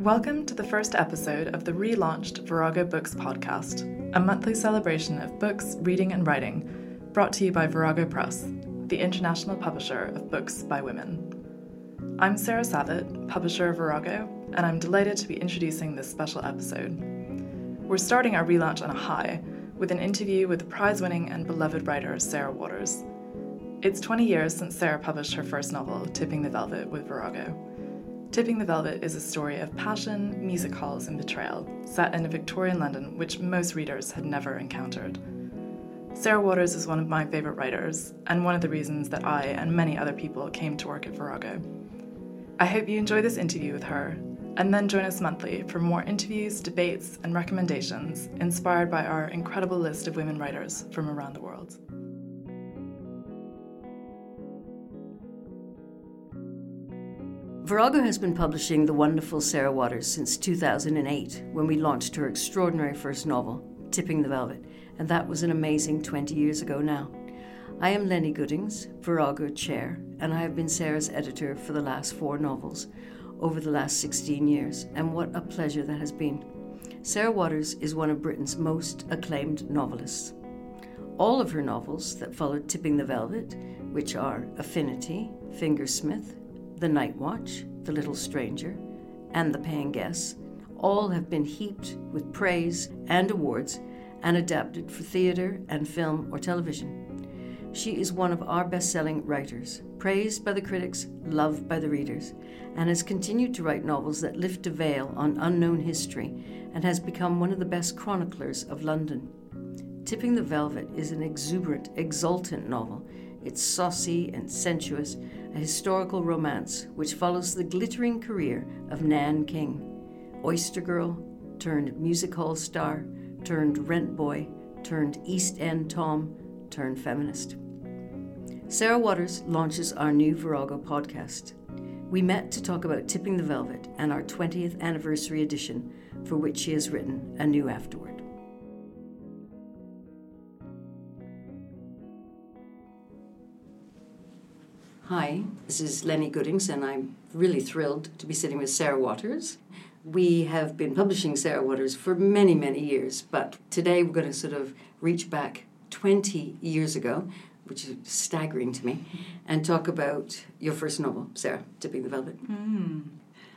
Welcome to the first episode of the relaunched Virago Books podcast, a monthly celebration of books, reading, and writing, brought to you by Virago Press, the international publisher of books by women. I'm Sarah Savitt, publisher of Virago, and I'm delighted to be introducing this special episode. We're starting our relaunch on a high with an interview with the prize winning and beloved writer Sarah Waters. It's 20 years since Sarah published her first novel, Tipping the Velvet, with Virago. Tipping the Velvet is a story of passion, music halls, and betrayal, set in a Victorian London which most readers had never encountered. Sarah Waters is one of my favourite writers, and one of the reasons that I and many other people came to work at Virago. I hope you enjoy this interview with her, and then join us monthly for more interviews, debates, and recommendations inspired by our incredible list of women writers from around the world. Virago has been publishing the wonderful Sarah Waters since 2008 when we launched her extraordinary first novel, Tipping the Velvet, and that was an amazing 20 years ago now. I am Lennie Goodings, Virago Chair, and I have been Sarah's editor for the last four novels over the last 16 years, and what a pleasure that has been. Sarah Waters is one of Britain's most acclaimed novelists. All of her novels that followed Tipping the Velvet, which are Affinity, Fingersmith, The Night Watch, The Little Stranger, and The Paying Guest, all have been heaped with praise and awards and adapted for theatre and film or television. She is one of our best selling writers, praised by the critics, loved by the readers, and has continued to write novels that lift a veil on unknown history and has become one of the best chroniclers of London. Tipping the Velvet is an exuberant, exultant novel. It's saucy and sensuous, a historical romance which follows the glittering career of Nan King, oyster girl turned music hall star, turned rent boy, turned East End Tom, turned feminist. Sarah Waters launches our new Virago podcast. We met to talk about Tipping the Velvet and our 20th anniversary edition, for which she has written a new afterword. Hi, this is Lennie Goodings, and I'm really thrilled to be sitting with Sarah Waters. We have been publishing Sarah Waters for many, many years, but today we're going to sort of reach back 20 years ago, which is staggering to me, and talk about your first novel, Sarah, Tipping the Velvet. Hmm.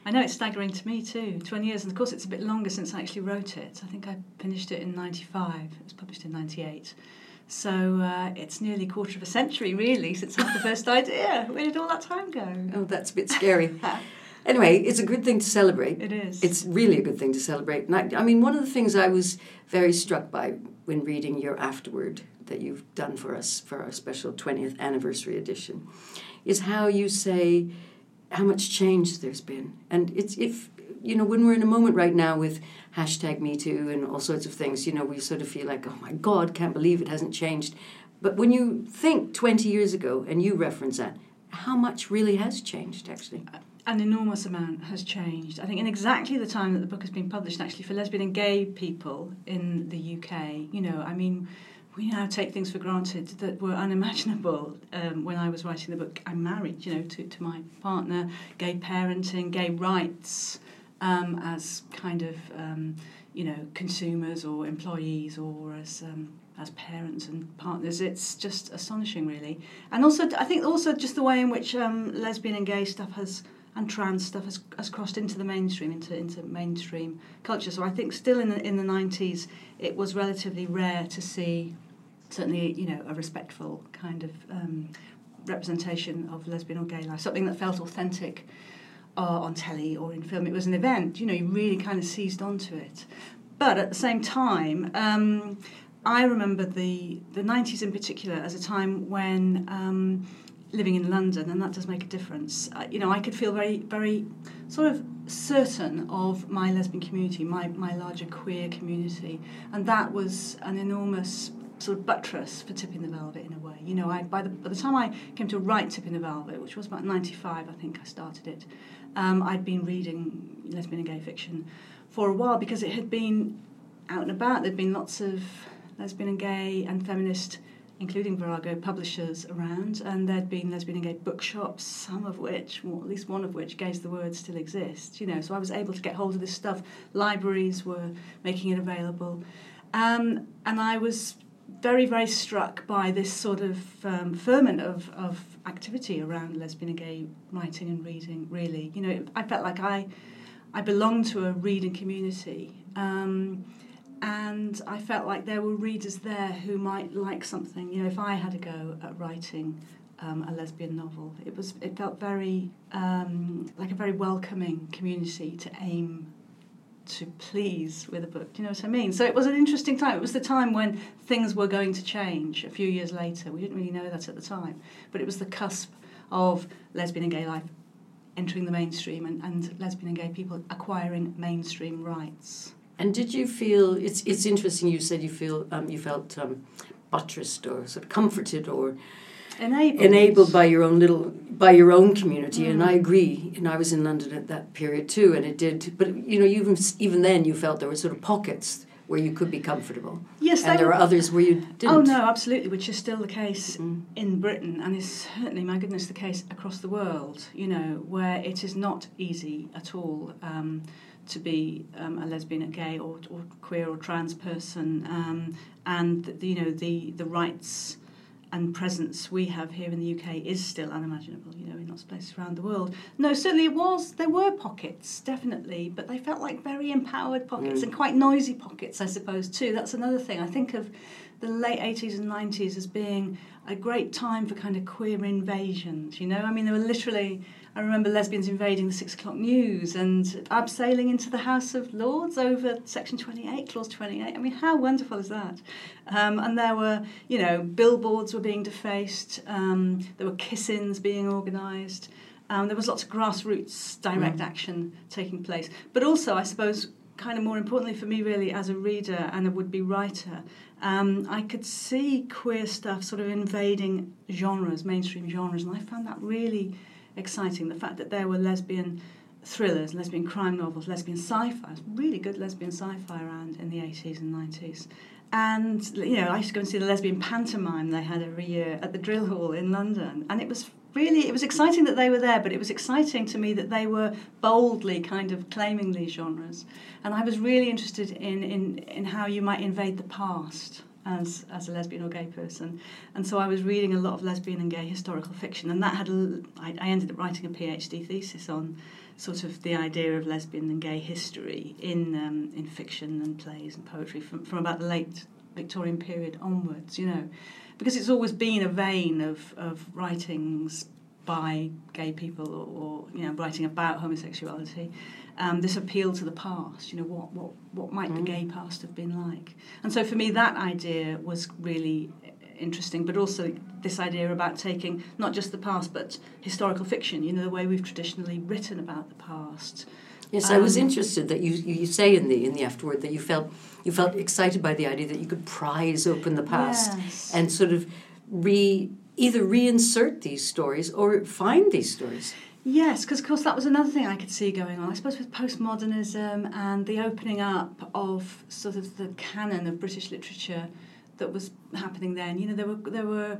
I know it's staggering to me too. 20 years, and of course, it's a bit longer since I actually wrote it. I think I finished it in 95, it was published in 98. So uh, it's nearly a quarter of a century, really, since I had the first idea. Where did all that time go? Oh, that's a bit scary. anyway, it's a good thing to celebrate. It is. It's really a good thing to celebrate. And I, I mean, one of the things I was very struck by when reading your afterword that you've done for us for our special 20th anniversary edition is how you say how much change there's been. And it's if you know, when we're in a moment right now with hashtag Me Too and all sorts of things, you know, we sort of feel like, oh my God, can't believe it hasn't changed. But when you think 20 years ago and you reference that, how much really has changed actually? An enormous amount has changed. I think in exactly the time that the book has been published, actually, for lesbian and gay people in the UK, you know, I mean, we now take things for granted that were unimaginable um, when I was writing the book. I'm married, you know, to, to my partner, gay parenting, gay rights um, as kind of, um, you know, consumers or employees or as um, as parents and partners. It's just astonishing, really. And also, I think also just the way in which um, lesbian and gay stuff has and trans stuff has, has crossed into the mainstream, into into mainstream culture. So I think still in the in the nineties, it was relatively rare to see, certainly you know, a respectful kind of um, representation of lesbian or gay life, something that felt authentic. Uh, on telly or in film, it was an event. You know, you really kind of seized onto it. but at the same time, um, I remember the the 90s in particular as a time when um, living in London, and that does make a difference. Uh, you know, I could feel very, very sort of certain of my lesbian community, my, my larger queer community, and that was an enormous sort of buttress for Tipping the Velvet in a way. You know, I, by, the, by the time I came to write Tipping the Velvet, which was about 95, I think I started it, um, I'd been reading lesbian and gay fiction for a while because it had been out and about. There'd been lots of lesbian and gay and feminist including Virago publishers around, and there'd been lesbian and gay bookshops, some of which, or at least one of which, Gay's the Word still exists. You know, so I was able to get hold of this stuff. Libraries were making it available, um, and I was very, very struck by this sort of um, ferment of, of activity around lesbian and gay writing and reading. Really, you know, I felt like I I belonged to a reading community. Um, and I felt like there were readers there who might like something. You know, if I had a go at writing um, a lesbian novel, it was it felt very um, like a very welcoming community to aim to please with a book. Do you know what I mean? So it was an interesting time. It was the time when things were going to change. A few years later, we didn't really know that at the time, but it was the cusp of lesbian and gay life entering the mainstream and, and lesbian and gay people acquiring mainstream rights. And did you feel it's it's interesting? You said you feel um, you felt um, buttressed or sort of comforted or enabled. enabled by your own little by your own community, mm. and I agree. And I was in London at that period too, and it did. But you know, even even then, you felt there were sort of pockets where you could be comfortable. Yes, and there were others where you didn't. Oh no, absolutely, which is still the case mm. in Britain, and is certainly, my goodness, the case across the world. You know, where it is not easy at all. Um, to be um, a lesbian, a gay, or, or queer or trans person, um, and the, you know the the rights and presence we have here in the UK is still unimaginable. You know, in lots of places around the world. No, certainly it was. There were pockets, definitely, but they felt like very empowered pockets mm. and quite noisy pockets, I suppose too. That's another thing. I think of the late 80s and 90s as being a great time for kind of queer invasions. You know, I mean, there were literally I remember lesbians invading the six o'clock news and abseiling into the House of Lords over Section 28, Clause 28. I mean, how wonderful is that? Um, and there were, you know, billboards were being defaced, um, there were kiss ins being organised. Um, there was lots of grassroots direct mm. action taking place. But also, I suppose, kind of more importantly for me, really, as a reader and a would be writer, um, I could see queer stuff sort of invading genres, mainstream genres, and I found that really exciting. The fact that there were lesbian thrillers, lesbian crime novels, lesbian sci-fi, really good lesbian sci-fi around in the 80s and 90s. And you know, I used to go and see the lesbian pantomime they had every year at the Drill Hall in London, and it was really it was exciting that they were there, but it was exciting to me that they were boldly kind of claiming these genres. And I was really interested in in, in how you might invade the past as as a lesbian or gay person, and so I was reading a lot of lesbian and gay historical fiction, and that had I, I ended up writing a PhD thesis on sort of the idea of lesbian and gay history in um, in fiction and plays and poetry from from about the late Victorian period onwards, you know, because it's always been a vein of of writings by gay people or, or you know writing about homosexuality um, this appeal to the past. You know, what what what might mm. the gay past have been like? And so for me, that idea was really interesting, but also this idea about taking not just the past but historical fiction. You know, the way we've traditionally written about the past. Yes, I was um, interested that you, you say in the in the afterword that you felt you felt excited by the idea that you could prise open the past yes. and sort of re either reinsert these stories or find these stories. Yes, because of course that was another thing I could see going on. I suppose with postmodernism and the opening up of sort of the canon of British literature that was happening then. You know, there were there were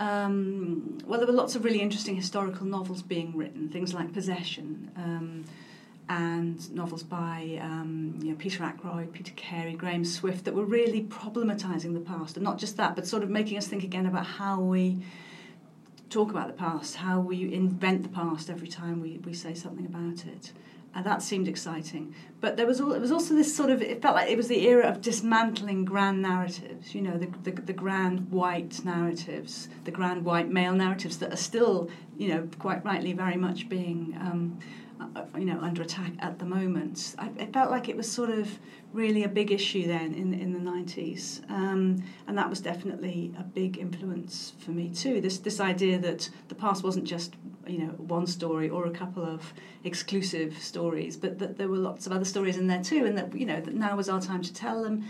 um, well, there were lots of really interesting historical novels being written. Things like Possession. Um, and novels by um, you know, Peter Ackroyd, Peter Carey, Graham Swift that were really problematising the past, and not just that, but sort of making us think again about how we talk about the past, how we invent the past every time we, we say something about it. And that seemed exciting. But there was, all, it was also this sort of, it felt like it was the era of dismantling grand narratives, you know, the, the, the grand white narratives, the grand white male narratives that are still, you know, quite rightly very much being um, uh, you know, under attack at the moment. I, it felt like it was sort of really a big issue then in in the nineties, um, and that was definitely a big influence for me too. This this idea that the past wasn't just you know one story or a couple of exclusive stories, but that there were lots of other stories in there too, and that you know that now was our time to tell them.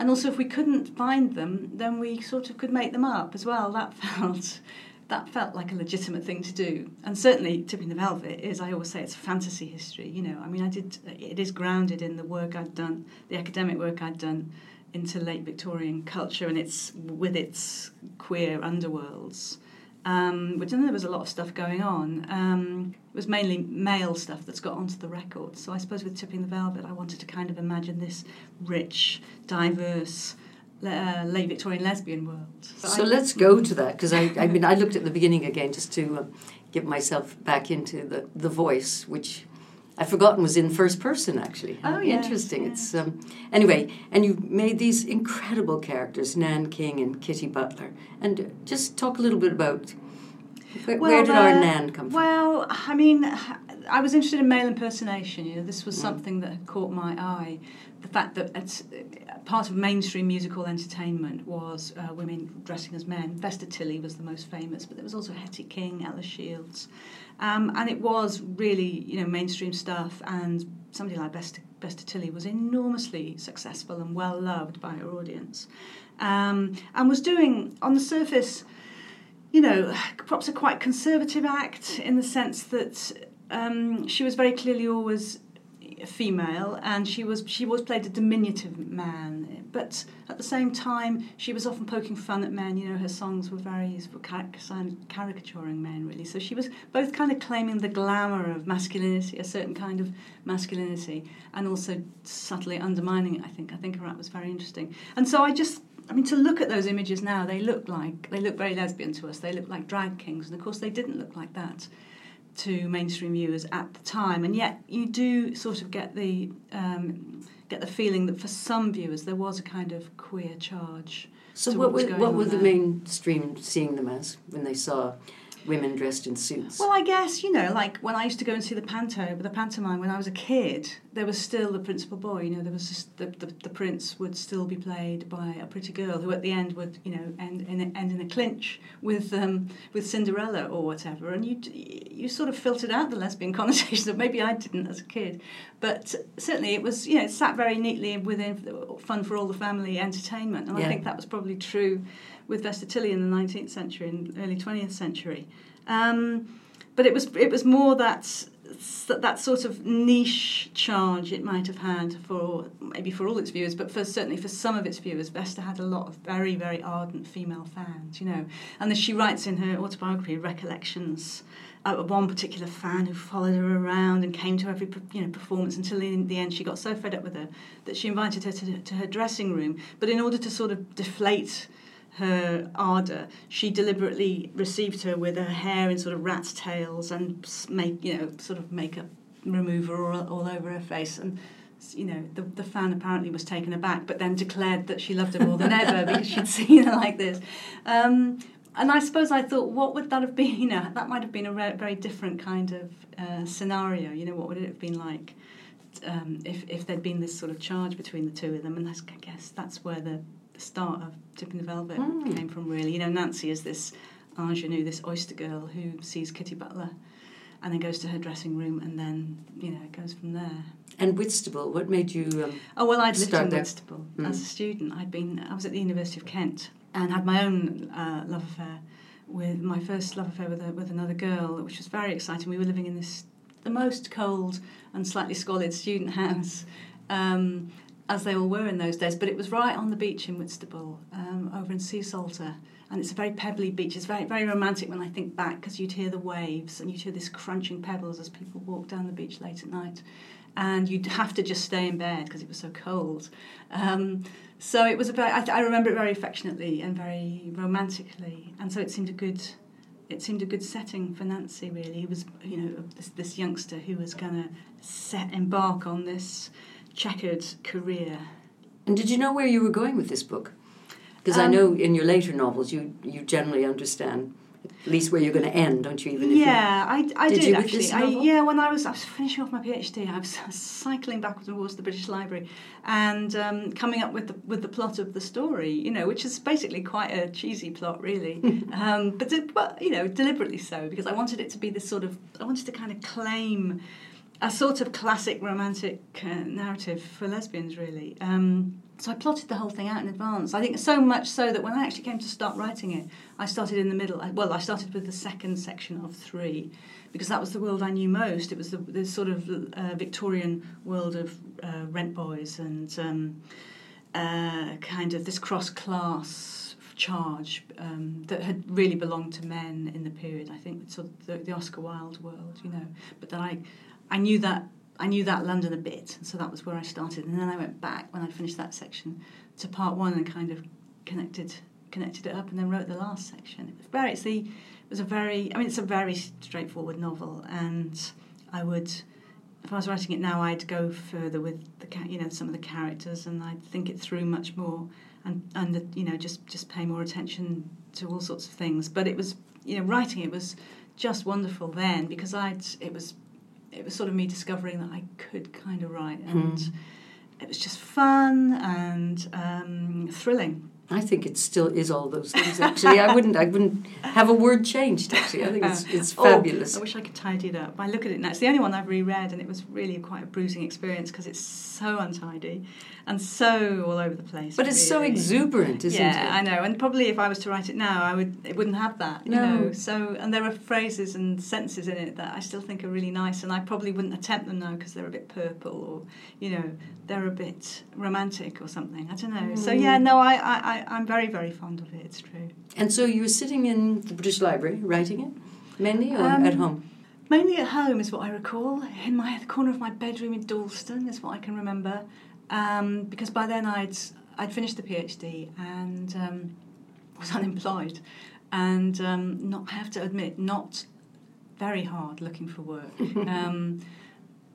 And also, if we couldn't find them, then we sort of could make them up as well. That felt that felt like a legitimate thing to do. And certainly, Tipping the Velvet is, I always say, it's fantasy history. You know, I mean, I did. It is grounded in the work I'd done, the academic work I'd done into late Victorian culture, and it's with its queer underworlds. Um, which and there was a lot of stuff going on. Um, it was mainly male stuff that's got onto the record. So I suppose with Tipping the Velvet, I wanted to kind of imagine this rich, diverse uh, late Victorian lesbian world. So, so let's go to that because I, I mean I looked at the beginning again just to um, get myself back into the the voice, which I've forgotten was in first person actually. Oh, yeah, interesting. Yeah. It's um, anyway, and you made these incredible characters, Nan King and Kitty Butler, and just talk a little bit about where, well, where did uh, our Nan come from? Well, I mean, I was interested in male impersonation. You know, this was Mm. something that caught my eye. The fact that it's, part of mainstream musical entertainment was uh, women dressing as men. Vesta Tilley was the most famous, but there was also Hetty King, Ella Shields, um, and it was really you know mainstream stuff. And somebody like Vesta, Vesta Tilley was enormously successful and well loved by her audience, um, and was doing on the surface you know, perhaps a quite conservative act in the sense that um, she was very clearly always female, and she was she was played a diminutive man. But at the same time, she was often poking fun at men. You know, her songs were very caricaturing men, really. So she was both kind of claiming the glamour of masculinity, a certain kind of masculinity, and also subtly undermining it. I think I think her act was very interesting, and so I just I mean, to look at those images now, they look like they look very lesbian to us. They look like drag kings, and of course, they didn't look like that to mainstream viewers at the time. And yet, you do sort of get the um, get the feeling that for some viewers, there was a kind of queer charge. So, what, was were, what were the mainstream seeing them as when they saw women dressed in suits? Well, I guess you know, like when I used to go and see the panto, the pantomime when I was a kid, there was still the principal boy. You know, there was just the, the, the prince would still be played by a pretty girl who, at the end, would you know end in a, end in a clinch with um, with Cinderella or whatever. And you you sort of filtered out the lesbian connotations that maybe I didn't as a kid, but certainly it was you know it sat very neatly within fun for all the family entertainment. And Yeah. I think that was probably true with Vesta Tilley in the 19th century and early 20th century. Um, but it was it was more that that sort of niche charge it might have had for maybe for all its viewers, but for certainly for some of its viewers, Vesta had a lot of very very ardent female fans, you know. And as she writes in her autobiography, Recollections, uh, one particular fan who followed her around and came to every you know performance until in the end she got so fed up with her that she invited her to, to her dressing room. But in order to sort of deflate her ardour, she deliberately received her with her hair in sort of rat's tails and make you know sort of makeup remover all, all over her face and. You know, the, the fan apparently was taken aback, but then declared that she loved her more than ever because she'd seen her like this. Um, and I suppose I thought, what would that have been? You know, that might have been a re- very different kind of uh, scenario. You know, what would it have been like um, if, if there'd been this sort of charge between the two of them? And I guess that's where the, the start of Tipping the Velvet came from, really. You know, Nancy is this ingenue, this oyster girl who sees Kitty Butler and then goes to her dressing room and then, you know, it goes from there. and Whitstable, what made you? Um, Oh well, I'd lived in. Whitstable Mm. as a student. I'd been I was at the University of Kent and had my own uh, love affair with my first love affair with a, with another girl, which was very exciting. We were living in this the most cold and slightly squalid student house. Um, as they all were in those days, but it was right on the beach in Whitstable, um, over in Seasalter, and it's a very pebbly beach. It's very very romantic when I think back because you'd hear the waves and you'd hear this crunching pebbles as people walked down the beach late at night, and you'd have to just stay in bed because it was so cold. Um, so it was a very, I, I remember it very affectionately and very romantically, and so it seemed a good. It seemed a good setting for Nancy. Really, it was you know this, this youngster who was going to set embark on this checkered career. and did you know where you were going with this book? Because I Um, know in your later novels, you you generally understand At least where you're going to end, don't you? Even if yeah, I, I Did did, actually. I, yeah, when I was I was finishing off my PhD, I was cycling backwards and forwards to the British Library and um, coming up with the with the plot of the story. You know, which is basically quite a cheesy plot, really, um, but but you know, deliberately so because I wanted it to be this sort of I wanted to kind of claim a sort of classic romantic uh, narrative for lesbians, really. Um, so I plotted the whole thing out in advance. I think so much so that when I actually came to start writing it, I started in the middle. I, well, I started with the second section of three, because that was the world I knew most. It was the, the sort of uh, Victorian world of uh, rent boys and um, uh, kind of this cross class charge um, that had really belonged to men in the period. I think sort of the, the Oscar Wilde world, you know. But then I, I knew that I knew that London a bit, so that was where I started. And then I went back when I finished that section to part one and kind of connected connected it up, and then wrote the last section. It was very it's the it was a very I mean it's a very straightforward novel, and I would if I was writing it now, I'd go further with the you know some of the characters, and I'd think it through much more, and and the, you know just just pay more attention to all sorts of things. But it was you know writing it was just wonderful then because I'd it was it was sort of me discovering that I could kind of write, and it was just fun and um, thrilling. I think it still is all those things. Actually, I wouldn't. I wouldn't have a word changed. Actually, I think it's it's Oh, fabulous. I wish I could tidy it up. I look at it now. It's the only one I've reread, and it was really quite a bruising experience because it's so untidy and so all over the place. But it's so exuberant, isn't yeah, it? Yeah, I know. And probably if I was to write it now, I would. It wouldn't have that. You No. know. So and there are phrases and sentences in it that I still think are really nice, and I probably wouldn't attempt them now because they're a bit purple or you know they're a bit romantic or something. I don't know. So Mm. yeah, no, I, I, I I'm very very fond of it. It's true. And so you were sitting in the British Library writing it, mainly, or Um, at home? Mainly at home is what I recall. In my the corner of my bedroom in Dalston is what I can remember, um, because by then I'd I'd finished the PhD and um, was unemployed, and um, not I have to admit not very hard looking for work.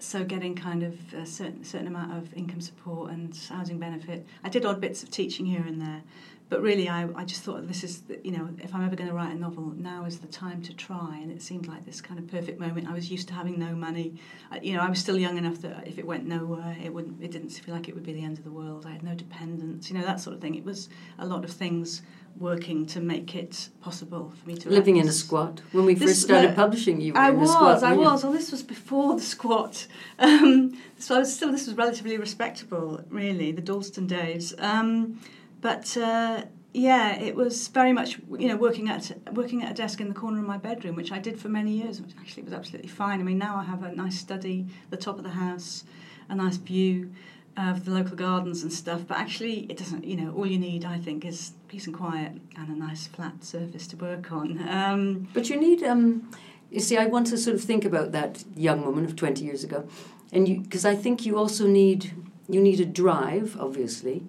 so getting kind of a certain certain amount of income support and housing benefit. I did odd bits of teaching here and there, but really I, I just thought this is the, you know if I'm ever going to write a novel now is the time to try and it seemed like this kind of perfect moment. I was used to having no money, I, you know I was still young enough that if it went nowhere it wouldn't it didn't feel like it would be the end of the world. I had no dependents, you know that sort of thing. It was a lot of things working to make it possible for me to Living in a squat. When we This- first started no, publishing, you were I in a was, squat. I weren't was. Well, this was before the squat. Um, so I was still, this was relatively respectable, really, the Dalston days. Um, but uh, yeah, it was very much, you know, working at working at a desk in the corner of my bedroom, which I did for many years, which actually was absolutely fine. I mean, now I have a nice study, the top of the house, a nice view of the local gardens and stuff. But actually, it doesn't. You know, all you need, I think, is peace and quiet and a nice flat surface to work on. Um, But you need, um, you see, I want to sort of think about that young woman of 20 years ago. And you, because I think you also need, you need a drive, obviously.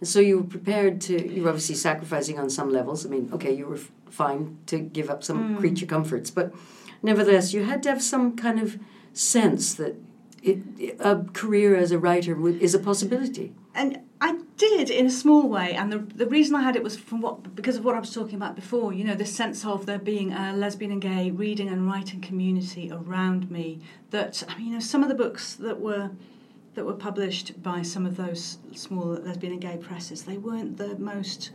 And so you were prepared to, you were obviously sacrificing on some levels. I mean, okay, you were f- fine to give up some creature comforts, but nevertheless, you had to have some kind of sense that it, a career as a writer would, is a possibility. and I did in a small way, and the the reason I had it was from what because of what I was talking about before. You know, this sense of there being a lesbian and gay reading and writing community around me. That I mean, you know, some of the books that were that were published by some of those small lesbian and gay presses, they weren't the most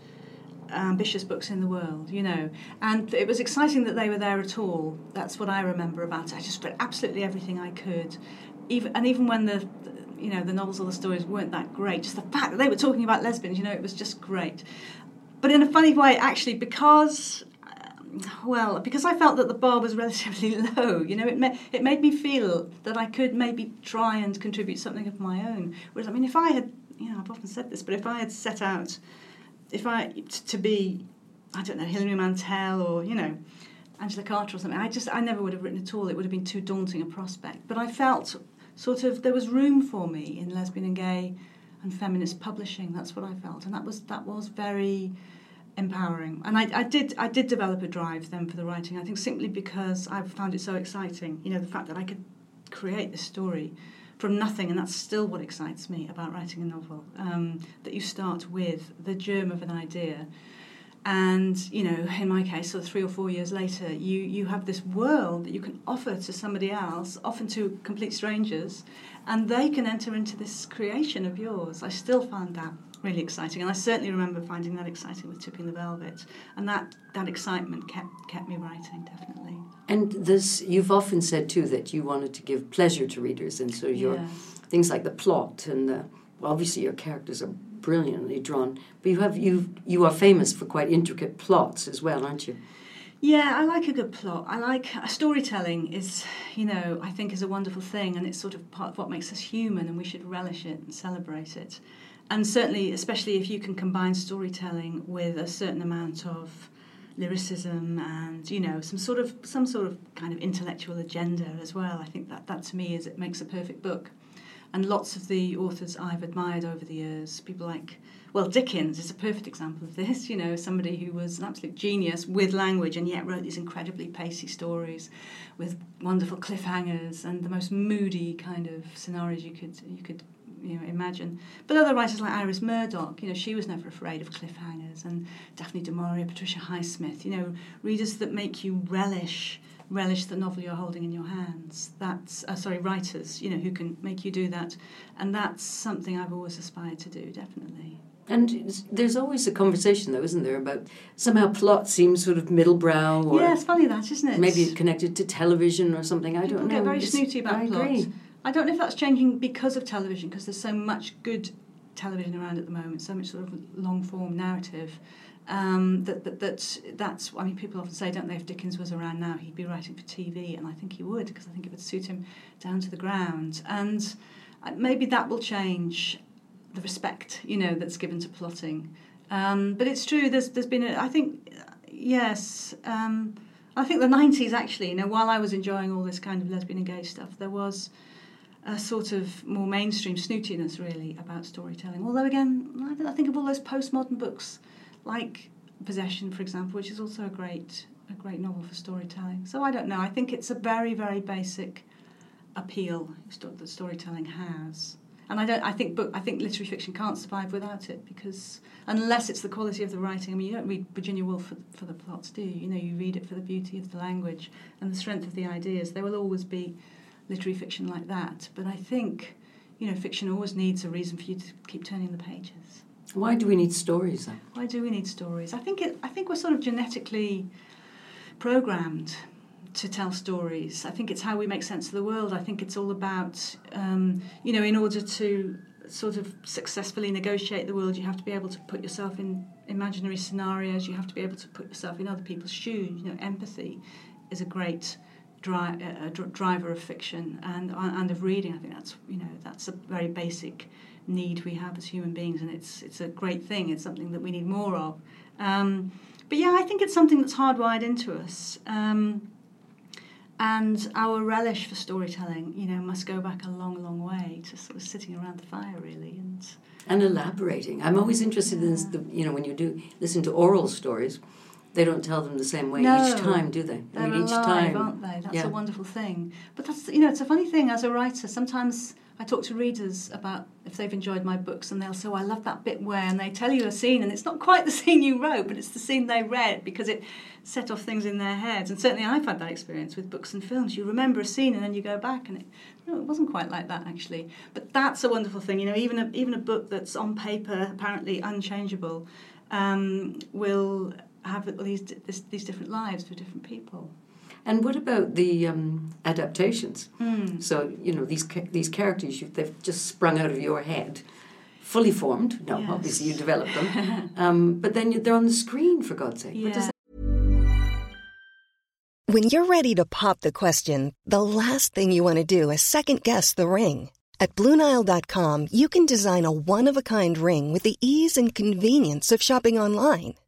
ambitious books in the world, you know. And it was exciting that they were there at all. That's what I remember about it. I just read absolutely everything I could, even and even when the, you know, the novels or the stories weren't that great, just the fact that they were talking about lesbians, you know, it was just great. But in a funny way, actually, because. um, Well, because I felt that the bar was relatively low, you know, it, ma- it made me feel that I could maybe try and contribute something of my own. Whereas, I mean, if I had, you know, I've often said this, but if I had set out if I t- to be, I don't know, Hilary Mantel or you know, Angela Carter or something, I just I never would have written at all. It would have been too daunting a prospect. But I felt sort of there was room for me in lesbian and gay and feminist publishing. That's what I felt, and that was that was very empowering. And I, I did I did develop a drive then for the writing. I think simply because I found it so exciting. You know, the fact that I could create this story from nothing, and that's still what excites me about writing a novel. Um, that you start with the germ of an idea, and you know in my case sort of three or four years later you you have this world that you can offer to somebody else often to complete strangers and they can enter into this creation of yours i still find that really exciting and i certainly remember finding that exciting with tipping the velvet and that that excitement kept kept me writing definitely and this you've often said too that you wanted to give pleasure to readers and so your yes. things like the plot and the well, obviously your characters are brilliantly drawn. But you have you you are famous for quite intricate plots as well, aren't you? Yeah, I like a good plot. I like uh, storytelling is, you know, I think is a wonderful thing, and it's sort of part of what makes us human, and we should relish it and celebrate it. And certainly, especially if you can combine storytelling with a certain amount of lyricism and you know some sort of some sort of kind of intellectual agenda as well. I think that that to me is it makes a perfect book and lots of the authors I've admired over the years, people like, well, Dickens is a perfect example of this, you know, somebody who was an absolute genius with language and yet wrote these incredibly pacey stories with wonderful cliffhangers and the most moody kind of scenarios you could you could you know imagine. But other writers like Iris Murdoch, you know, she was never afraid of cliffhangers and Daphne du Maurier, Patricia Highsmith, you know, readers that make you relish relish the novel you're holding in your hands. That's uh, sorry, writers, you know, who can make you do that, and that's something I've always aspired to do, definitely. And there's always a conversation, though, isn't there, about somehow plot seems sort of middlebrow. Or yeah, it's funny that, isn't it? Maybe connected to television or something. I People don't know. get very snooty about I plot. Agree. I don't know if that's changing because of television, because there's so much good television around at the moment, so much sort of long form narrative. Um, that, that, that that's I mean people often say don't they if Dickens was around now he'd be writing for TV and I think he would because I think it would suit him down to the ground. And uh, maybe that will change the respect you know that's given to plotting. Um, but it's true there's there's been a, I think yes um, I think the 90s actually you know while I was enjoying all this kind of lesbian and gay stuff there was a sort of more mainstream snootiness really about storytelling. Although again I think of all those postmodern books like Possession, for example, which is also a great a great novel for storytelling. So I don't know. I think it's a very very basic appeal that storytelling has, and I don't. I think book. I think literary fiction can't survive without it because unless it's the quality of the writing. I mean, you don't read Virginia Woolf for, for the plots, do you? You know, you read it for the beauty of the language and the strength of the ideas. There will always be literary fiction like that, but I think you know, fiction always needs a reason for you to keep turning the pages. Why do we need stories then? Why do we need stories? I think it, I think we're sort of genetically programmed to tell stories. I think it's how we make sense of the world. I think it's all about, um, you know, in order to sort of successfully negotiate the world, you have to be able to put yourself in imaginary scenarios. You have to be able to put yourself in other people's shoes. You know, empathy is a great dri- uh, uh, a driver of fiction and uh, and of reading. I think that's you know that's a very basic need we have as human beings, and it's it's a great thing. It's something that we need more of. Um, but yeah, I think it's something that's hardwired into us. Um, and our relish for storytelling, you know, must go back a long, long way to sort of sitting around the fire, really, and and elaborating. I'm always interested yeah. in the, you know, when you do listen to oral stories, they don't tell them the same way no, each time, do they? They're I mean, each alive, time, aren't they? That's yeah. a wonderful thing. But that's you know, it's a funny thing as a writer. Sometimes I talk to readers about if they've enjoyed my books, and they'll say, oh, "I love that bit where," and they tell you a scene, and it's not quite the scene you wrote, but it's the scene they read because it set off things in their heads. And certainly, I've had that experience with books and films. You remember a scene, and then you go back, and it, no, it wasn't quite like that actually. But that's a wonderful thing. You know, even a even a book that's on paper apparently unchangeable um, will have these these different lives for different people. And what about the um, adaptations? Mm. So you know these these characters you, they've just sprung out of your head, fully formed. No, yes. obviously you developed them, um, but then you, they're on the screen for God's sake. Yeah. When you're ready to pop the question, the last thing you want to do is second guess the ring. At BlueNile.com, you can design a one of a kind ring with the ease and convenience of shopping online.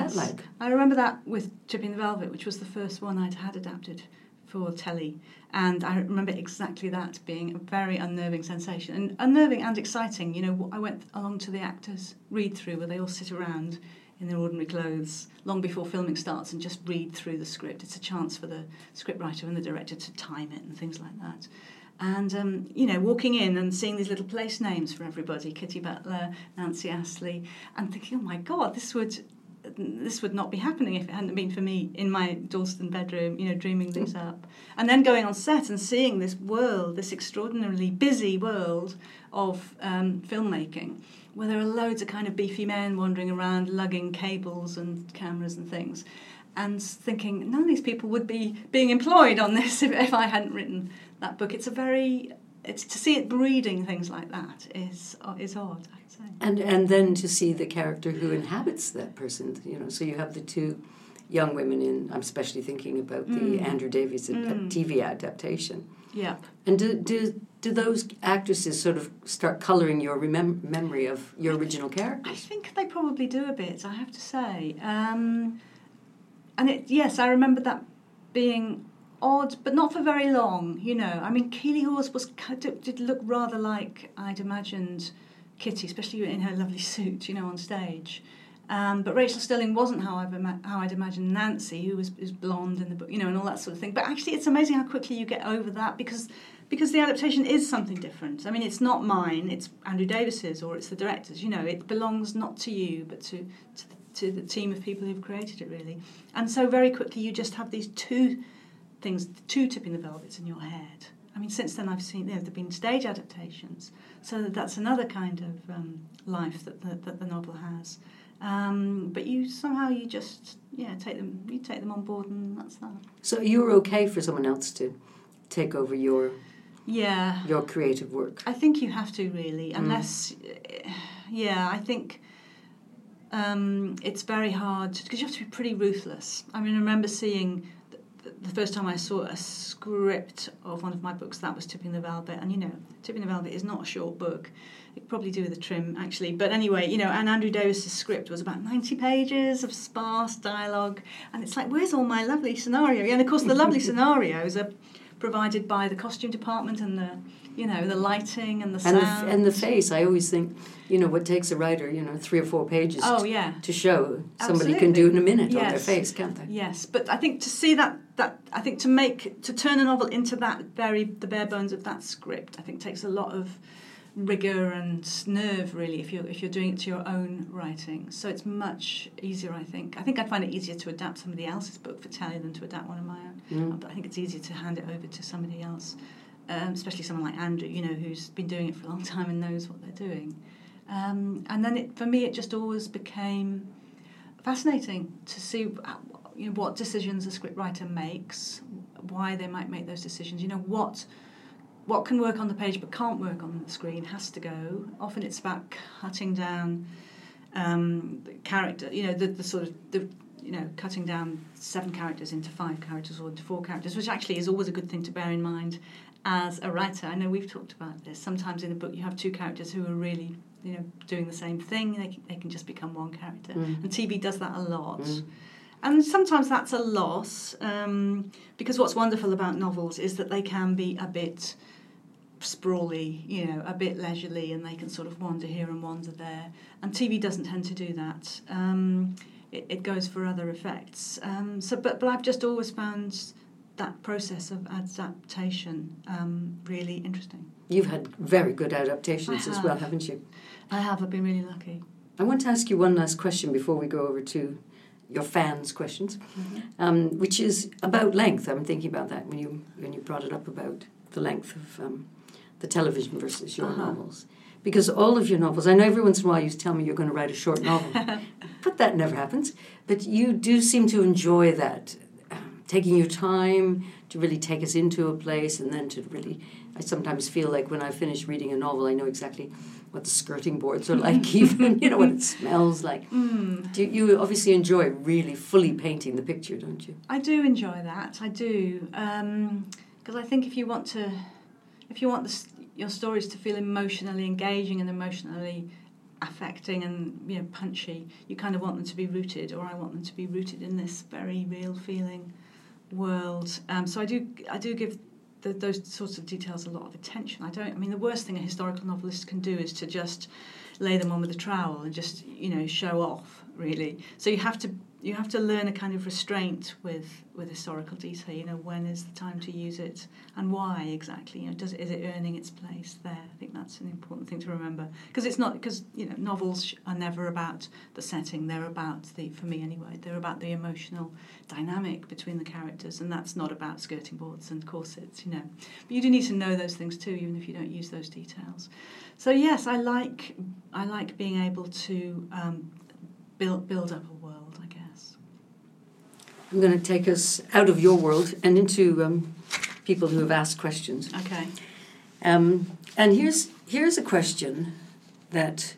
That like I remember that with Tipping the Velvet, which was the first one I'd had adapted for telly. And I remember exactly that being a very unnerving sensation. And unnerving and exciting. You know, I went along to the actors' read through where they all sit around in their ordinary clothes long before filming starts and just read through the script. It's a chance for the scriptwriter and the director to time it and things like that. And, um, you know, walking in and seeing these little place names for everybody Kitty Butler, Nancy Astley, and thinking, oh my God, this would this would not be happening if it hadn't been for me in my Dalston bedroom, you know, dreaming these up. And then going on set and seeing this world, this extraordinarily busy world of um, filmmaking, where there are loads of kind of beefy men wandering around lugging cables and cameras and things. And thinking none of these people would be being employed on this if, if I hadn't written that book. It's a very, it's to see it breeding things like that is is odd. I'd say. and and then to see the character who inhabits that person, you know. So you have the two young women in. I'm especially thinking about the Andrew Davies ad- TV adaptation. Yeah. And do, do do those actresses sort of start colouring your remem- memory of your original character? I think they probably do a bit. I have to say, um, and it yes, I remember that being odd, but not for very long. You know, I mean, Keeley Hawes was did, look rather like I'd imagined Kitty, especially in her lovely suit, you know, on stage. Um, but Rachel Stirling wasn't how I've ima- how I'd imagined Nancy, who was is blonde in the book, you know, and all that sort of thing. But actually, it's amazing how quickly you get over that because because the adaptation is something different. I mean, it's not mine; it's Andrew Davies's or it's the director's. You know, it belongs not to you, but to to the, to the team of people who've created it, really. And so very quickly, you just have these two things, two tipping the velvets in your head. I mean, since then I've seen you know, there've been stage adaptations, so that's another kind of um, life that the, that the novel has. Um, but you somehow you just yeah take them you take them on board and that's that. So you were okay for someone else to take over your Yeah, your creative work. I think you have to really, unless, yeah, I think um, it's very hard because you have to be pretty ruthless. I mean, I remember seeing the first time I saw a script of one of my books that was Tipping the Velvet, and you know, Tipping the Velvet is not a short book. It probably do with a trim actually, but anyway, you know, and Andrew Davies's script was about ninety pages of sparse dialogue, and it's like, where's all my lovely scenario? And of course, the lovely scenarios are provided by the costume department and the you know the lighting and the And sound the, and the face, I always think, you know, what takes a writer, you know, three or four pages Oh, yeah. to show somebody can do in a minute on their face, can't they? Yes, but I think to see that that I think to make to turn a novel into that very the bare bones of that script, I think takes a lot of rigor and nerve really if you're if you're doing it to your own writing. So it's much easier, I think. I think I'd find it easier to adapt somebody else's book for telly than to adapt one of my own. But I think it's easier to hand it over to somebody else, um, especially someone like Andrew, you know, who's been doing it for a long time and knows what they're doing. Um, and then it, for me, it just always became fascinating to see you know, what decisions a scriptwriter makes, why they might make those decisions. You know what what can work on the page but can't work on the screen has to go. Often it's about cutting down um, the character. You know the, the sort of the you know cutting down seven characters into five characters or into four characters, which actually is always a good thing to bear in mind as a writer. I know we've talked about this. Sometimes in a book you have two characters who are really you know doing the same thing. They can, they can just become one character, and TV does that a lot. And sometimes that's a loss um, because what's wonderful about novels is that they can be a bit sprawly, you know, a bit leisurely, and they can sort of wander here and wander there. And TV doesn't tend to do that. Um, it, it goes for other effects. Um, so, but but I've just always found that process of adaptation um, really interesting. You've had very good adaptations as well, haven't you? I have. I've been really lucky. I want to ask you one last question before we go over to your fans' questions, um, which is about length. I'm thinking about that when you when you brought it up about the length of um, the television versus your Uh-huh. novels. Because all of your novels, I know every once in a while you tell me you're going to write a short novel, but that never happens. But you do seem to enjoy that, um, taking your time to really take us into a place, and then to really. I sometimes feel like when I finish reading a novel, I know exactly what the skirting boards are like, even you know what it smells like. Mm. Do you, you obviously enjoy really fully painting the picture, don't you? I do enjoy that. I do because I think if you want to, if you want the, your stories to feel emotionally engaging and emotionally affecting and you know punchy, you kind of want them to be rooted, or I want them to be rooted in this very real feeling world. Um, so I do I do give the, those sorts of details a lot of attention. I don't. I mean, the worst thing a historical novelist can do is to just lay them on with a trowel and just you know show off really. So you have to you have to learn a kind of restraint with with historical detail. You know, when is the time to use it and why exactly? You know, does is it earning its place there? I think that's an important thing to remember because it's not because you know novels are never about the setting. They're about the for me anyway. They're about the emotional dynamic between the characters, and that's not about skirting boards and corsets. You know, but you do need to know those things too, even if you don't use those details. So yes, I like I like being able to um, build build up a world. I guess. I'm going to take us out of your world and into um, people who have asked questions. Okay. Um, and here's here's a question that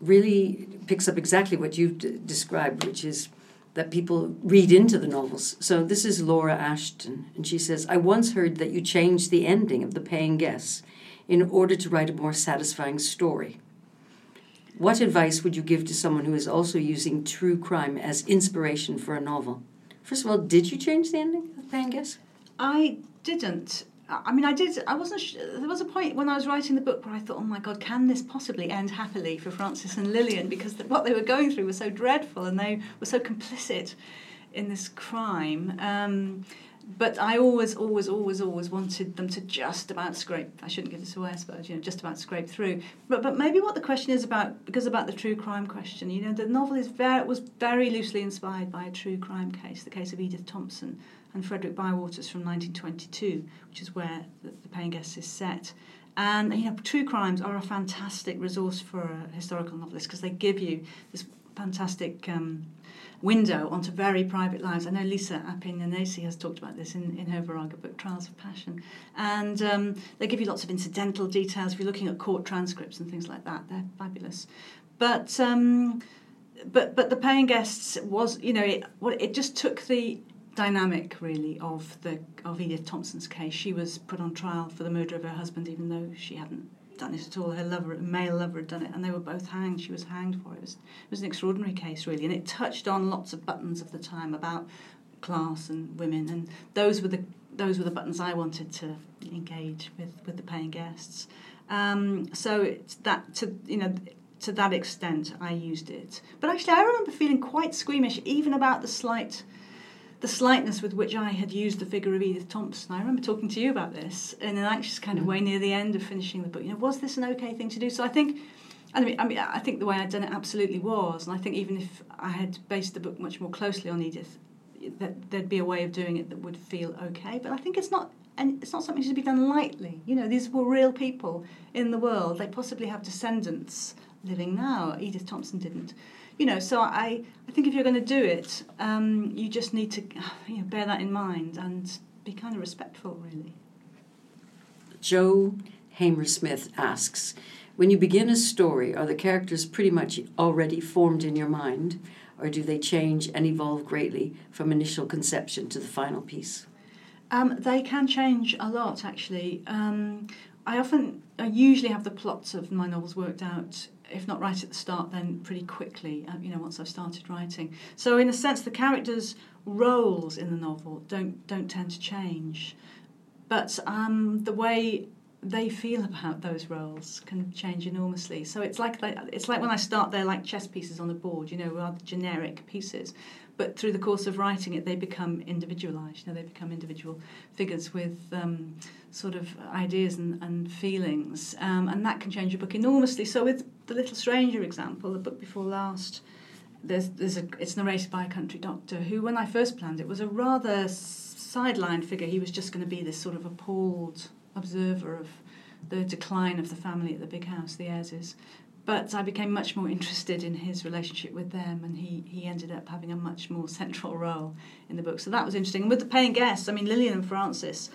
really picks up exactly what you've d- described, which is that people read into the novels. So this is Laura Ashton, and she says, "I once heard that you changed the ending of *The Paying Guests* in order to write a more satisfying story." What advice would you give to someone who is also using true crime as inspiration for a novel? First of all, did you change the ending of Guests*? I didn't. I mean, I did. I wasn't. Sh- there was a point when I was writing the book where I thought, "Oh my God, can this possibly end happily for Frances and Lilian?" Because what they were going through was so dreadful, and they were so complicit in this crime. Um, but I always, always, always, always wanted them to just about scrape. I shouldn't give this away, I suppose. You know, just about scrape through. But but maybe what the question is about, because about the true crime question. You know, the novel is very was very loosely inspired by a true crime case, the case of Edith Thompson and Frederick Bywaters from 1922, which is where the, the Paying Guests is set. And you know, true crimes are a fantastic resource for a historical novelist because they give you this fantastic um, window onto very private lives. I know Lisa Appignanesi has talked about this in, in her Virago book, Trials of Passion. And um, they give you lots of incidental details. If you're looking at court transcripts and things like that, they're fabulous. But um, but but the paying guests was you know it well, it just took the dynamic really of the of Edith Thompson's case. She was put on trial for the murder of her husband, even though she hadn't done it at all. Her lover, male lover, had done it, and they were both hanged. She was hanged for it. It was, it was an extraordinary case, really, and it touched on lots of buttons of the time about class and women, and those were the those were the buttons I wanted to engage with with the paying guests. Um, so it's that to you know to that extent I used it. But actually, I remember feeling quite squeamish, even about the slight the slightness with which I had used the figure of Edith Thompson. I remember talking to you about this in an anxious kind of mm. way near the end of finishing the book. You know, was this an okay thing to do? So I think. I mean, I mean, I think the way I'd done it absolutely was, and I think even if I had based the book much more closely on Edith, that there'd be a way of doing it that would feel okay. But I think it's not, and it's not something to be done lightly. You know, these were real people in the world. They possibly have descendants living now. Edith Thompson didn't. You know, so I, I think if you're going to do it, um, you just need to you know, bear that in mind and be kind of respectful, really. Joe Hamer-Smith asks, when you begin a story, are the characters pretty much already formed in your mind, or do they change and evolve greatly from initial conception to the final piece? Um, they can change a lot, actually. Um, I often, I usually have the plots of my novels worked out, if not right at the start, then pretty quickly. Uh, you know, once I've started writing. So, in a sense, the characters' roles in the novel don't don't tend to change, but um, the way they feel about those roles can change enormously. So it's like it's like when I start, they're like chess pieces on a board, you know, rather generic pieces. But through the course of writing it, they become individualized. You know, they become individual figures with um, sort of ideas and, and feelings, um, and that can change a book enormously. So with the Little Stranger example, the book before last, there's there's a it's narrated by a country doctor who, when I first planned it, was a rather sideline figure. He was just going to be this sort of appalled observer of the decline of the family at the big house, the Ayreses. But I became much more interested in his relationship with them, and he, he ended up having a much more central role in the book. So that was interesting. And with the paying guests, I mean, Lilian and Frances,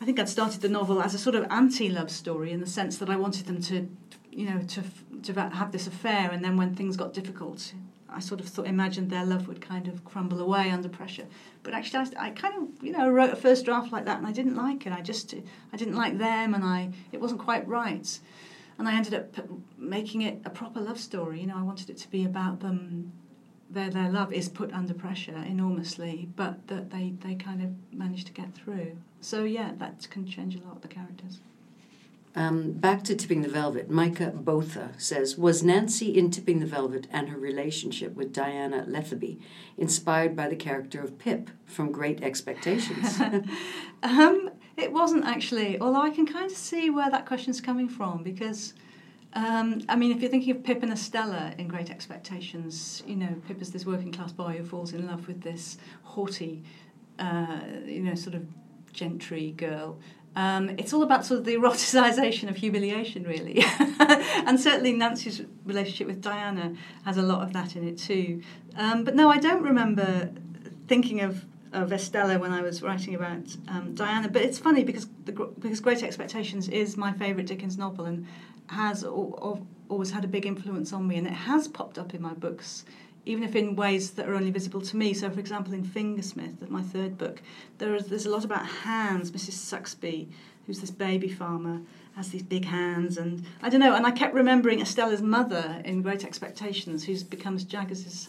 I think I'd started the novel as a sort of anti-love story in the sense that I wanted them to, you know, to to have this affair, and then when things got difficult, I sort of thought, imagined their love would kind of crumble away under pressure. But actually, I, I, kind of, you know, wrote a first draft like that, and I didn't like it. I just, I didn't like them, and I, it wasn't quite right. And I ended up making it a proper love story. You know, I wanted it to be about them. Their their love is put under pressure enormously, but that they they kind of manage to get through. So yeah, that can change a lot of the characters. Um, back to Tipping the Velvet, Micah Botha says Was Nancy in Tipping the Velvet and her relationship with Diana Lethaby inspired by the character of Pip from Great Expectations? um, it wasn't actually, although I can kind of see where that question's coming from because. Um, I mean, if you're thinking of Pip and Estella in Great Expectations, you know, Pip is this working class boy who falls in love with this haughty, uh, you know, sort of gentry girl um, it's all about sort of the eroticization of humiliation, really. and certainly Nancy's relationship with Diana has a lot of that in it too. Um, but no, I don't remember thinking of, of Estella when I was writing about um, Diana. But it's funny because the, because Great Expectations is my favourite Dickens novel and has always had a big influence on me, and it has popped up in my books even if in ways that are only visible to me. So, for example, in Fingersmith, my third book, there is there's a lot about hands. Mrs. Sucksby, who's this baby farmer, has these big hands, and I don't know. And I kept remembering Estella's mother in Great Expectations, who becomes Jaggers's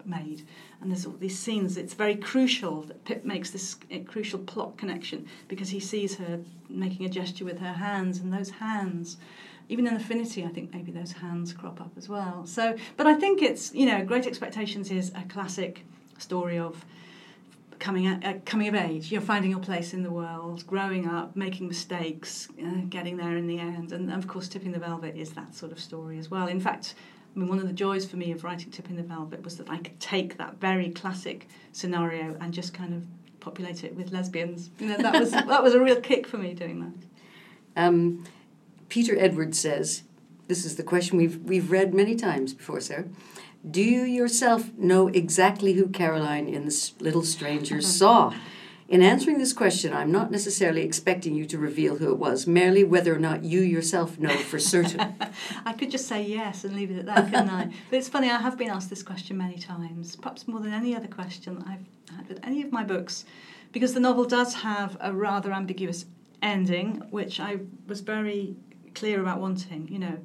housemaid. And there's all these scenes. It's very crucial that Pip makes this crucial plot connection because he sees her making a gesture with her hands, and those hands even in Affinity, I think maybe those hands crop up as well. So, but I think it's you know, Great Expectations is a classic story of coming at, uh, coming of age. You're finding your place in the world, growing up, making mistakes, uh, getting there in the end, and of course, Tipping the Velvet is that sort of story as well. In fact. I mean, one of the joys for me of writing Tipping the Velvet was that I could take that very classic scenario and just kind of populate it with lesbians. You know, that was that was a real kick for me doing that. Um, Peter Edwards says, this is the question we've, we've read many times before, Sarah. Do you yourself know exactly who Caroline in The Little Stranger saw? In answering this question, I'm not necessarily expecting you to reveal who it was, merely whether or not you yourself know for certain. I could just say yes and leave it at that, couldn't I? But it's funny, I have been asked this question many times, perhaps more than any other question I've had with any of my books, because the novel does have a rather ambiguous ending, which I was very clear about wanting, you know.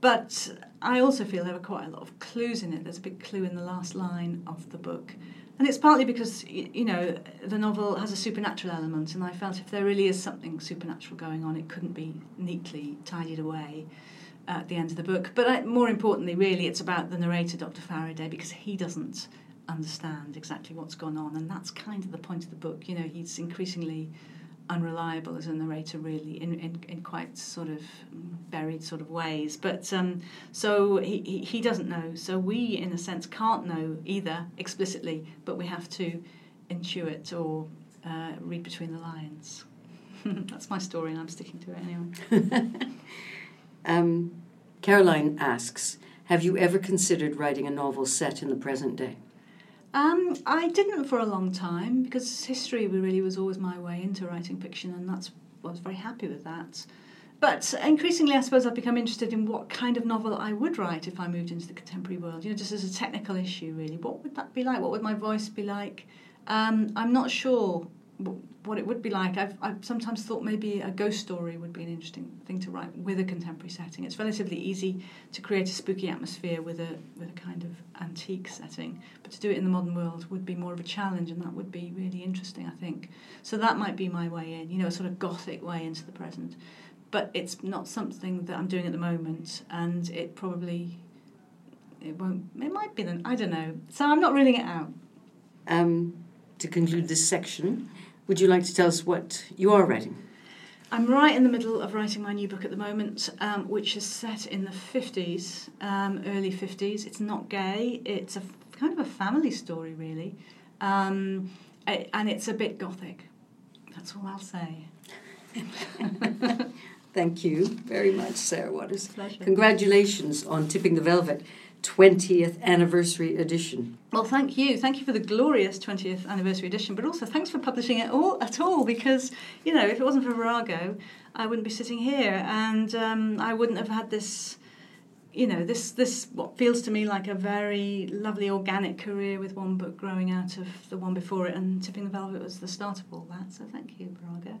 But I also feel there are quite a lot of clues in it. There's a big clue in the last line of the book. And it's partly because, you know, the novel has a supernatural element, and I felt if there really is something supernatural going on, it couldn't be neatly tidied away at the end of the book. But more importantly, really, it's about the narrator, Dr. Faraday, because he doesn't understand exactly what's gone on, and that's kind of the point of the book. You know, he's increasingly unreliable as a narrator, really, in, in, in quite sort of buried sort of ways. But um, so he, he, he doesn't know. So we, in a sense, can't know either explicitly, but we have to intuit or uh, read between the lines. That's my story, and I'm sticking to it anyway. um, Caroline asks Have you ever considered writing a novel set in the present day? Um, I didn't for a long time because history really was always my way into writing fiction, and that's I was very happy with that. But increasingly, I suppose I've become interested in what kind of novel I would write if I moved into the contemporary world. You know, just as a technical issue, really. What would that be like? What would my voice be like? Um, I'm not sure what it would be like. I've, I've sometimes thought maybe a ghost story would be an interesting thing to write with a contemporary setting. It's relatively easy to create a spooky atmosphere with a with a kind of antique setting, but to do it in the modern world would be more of a challenge, and that would be really interesting, I think. So that might be my way in, you know, a sort of gothic way into the present. But it's not something that I'm doing at the moment, and it probably it won't. It might be then. I don't know. So I'm not ruling it out. Um, to conclude this section, would you like to tell us what you are writing? I'm right in the middle of writing my new book at the moment, um, which is set in the 50s, um, early 50s. It's not gay, it's a kind of a family story, really. Um, and it's a bit gothic. That's all I'll say. Thank you very much, Sarah Waters. Pleasure. Congratulations on Tipping the Velvet. 20th anniversary edition. Well, thank you. Thank you for the glorious 20th anniversary edition, but also thanks for publishing it all at all because, you know, if it wasn't for Virago, I wouldn't be sitting here and um, I wouldn't have had this you know this this what feels to me like a very lovely organic career with one book growing out of the one before it and tipping the velvet was the start of all that so thank you Virago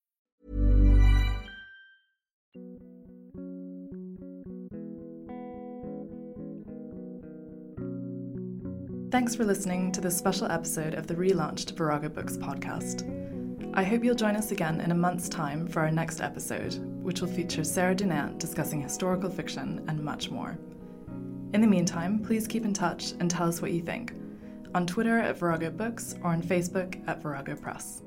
Thanks for listening to this special episode of the relaunched Virago Books podcast. I hope you'll join us again in a month's time for our next episode, which will feature Sarah Dunant discussing historical fiction and much more. In the meantime, please keep in touch and tell us what you think on Twitter at Virago Books or on Facebook at Virago Press.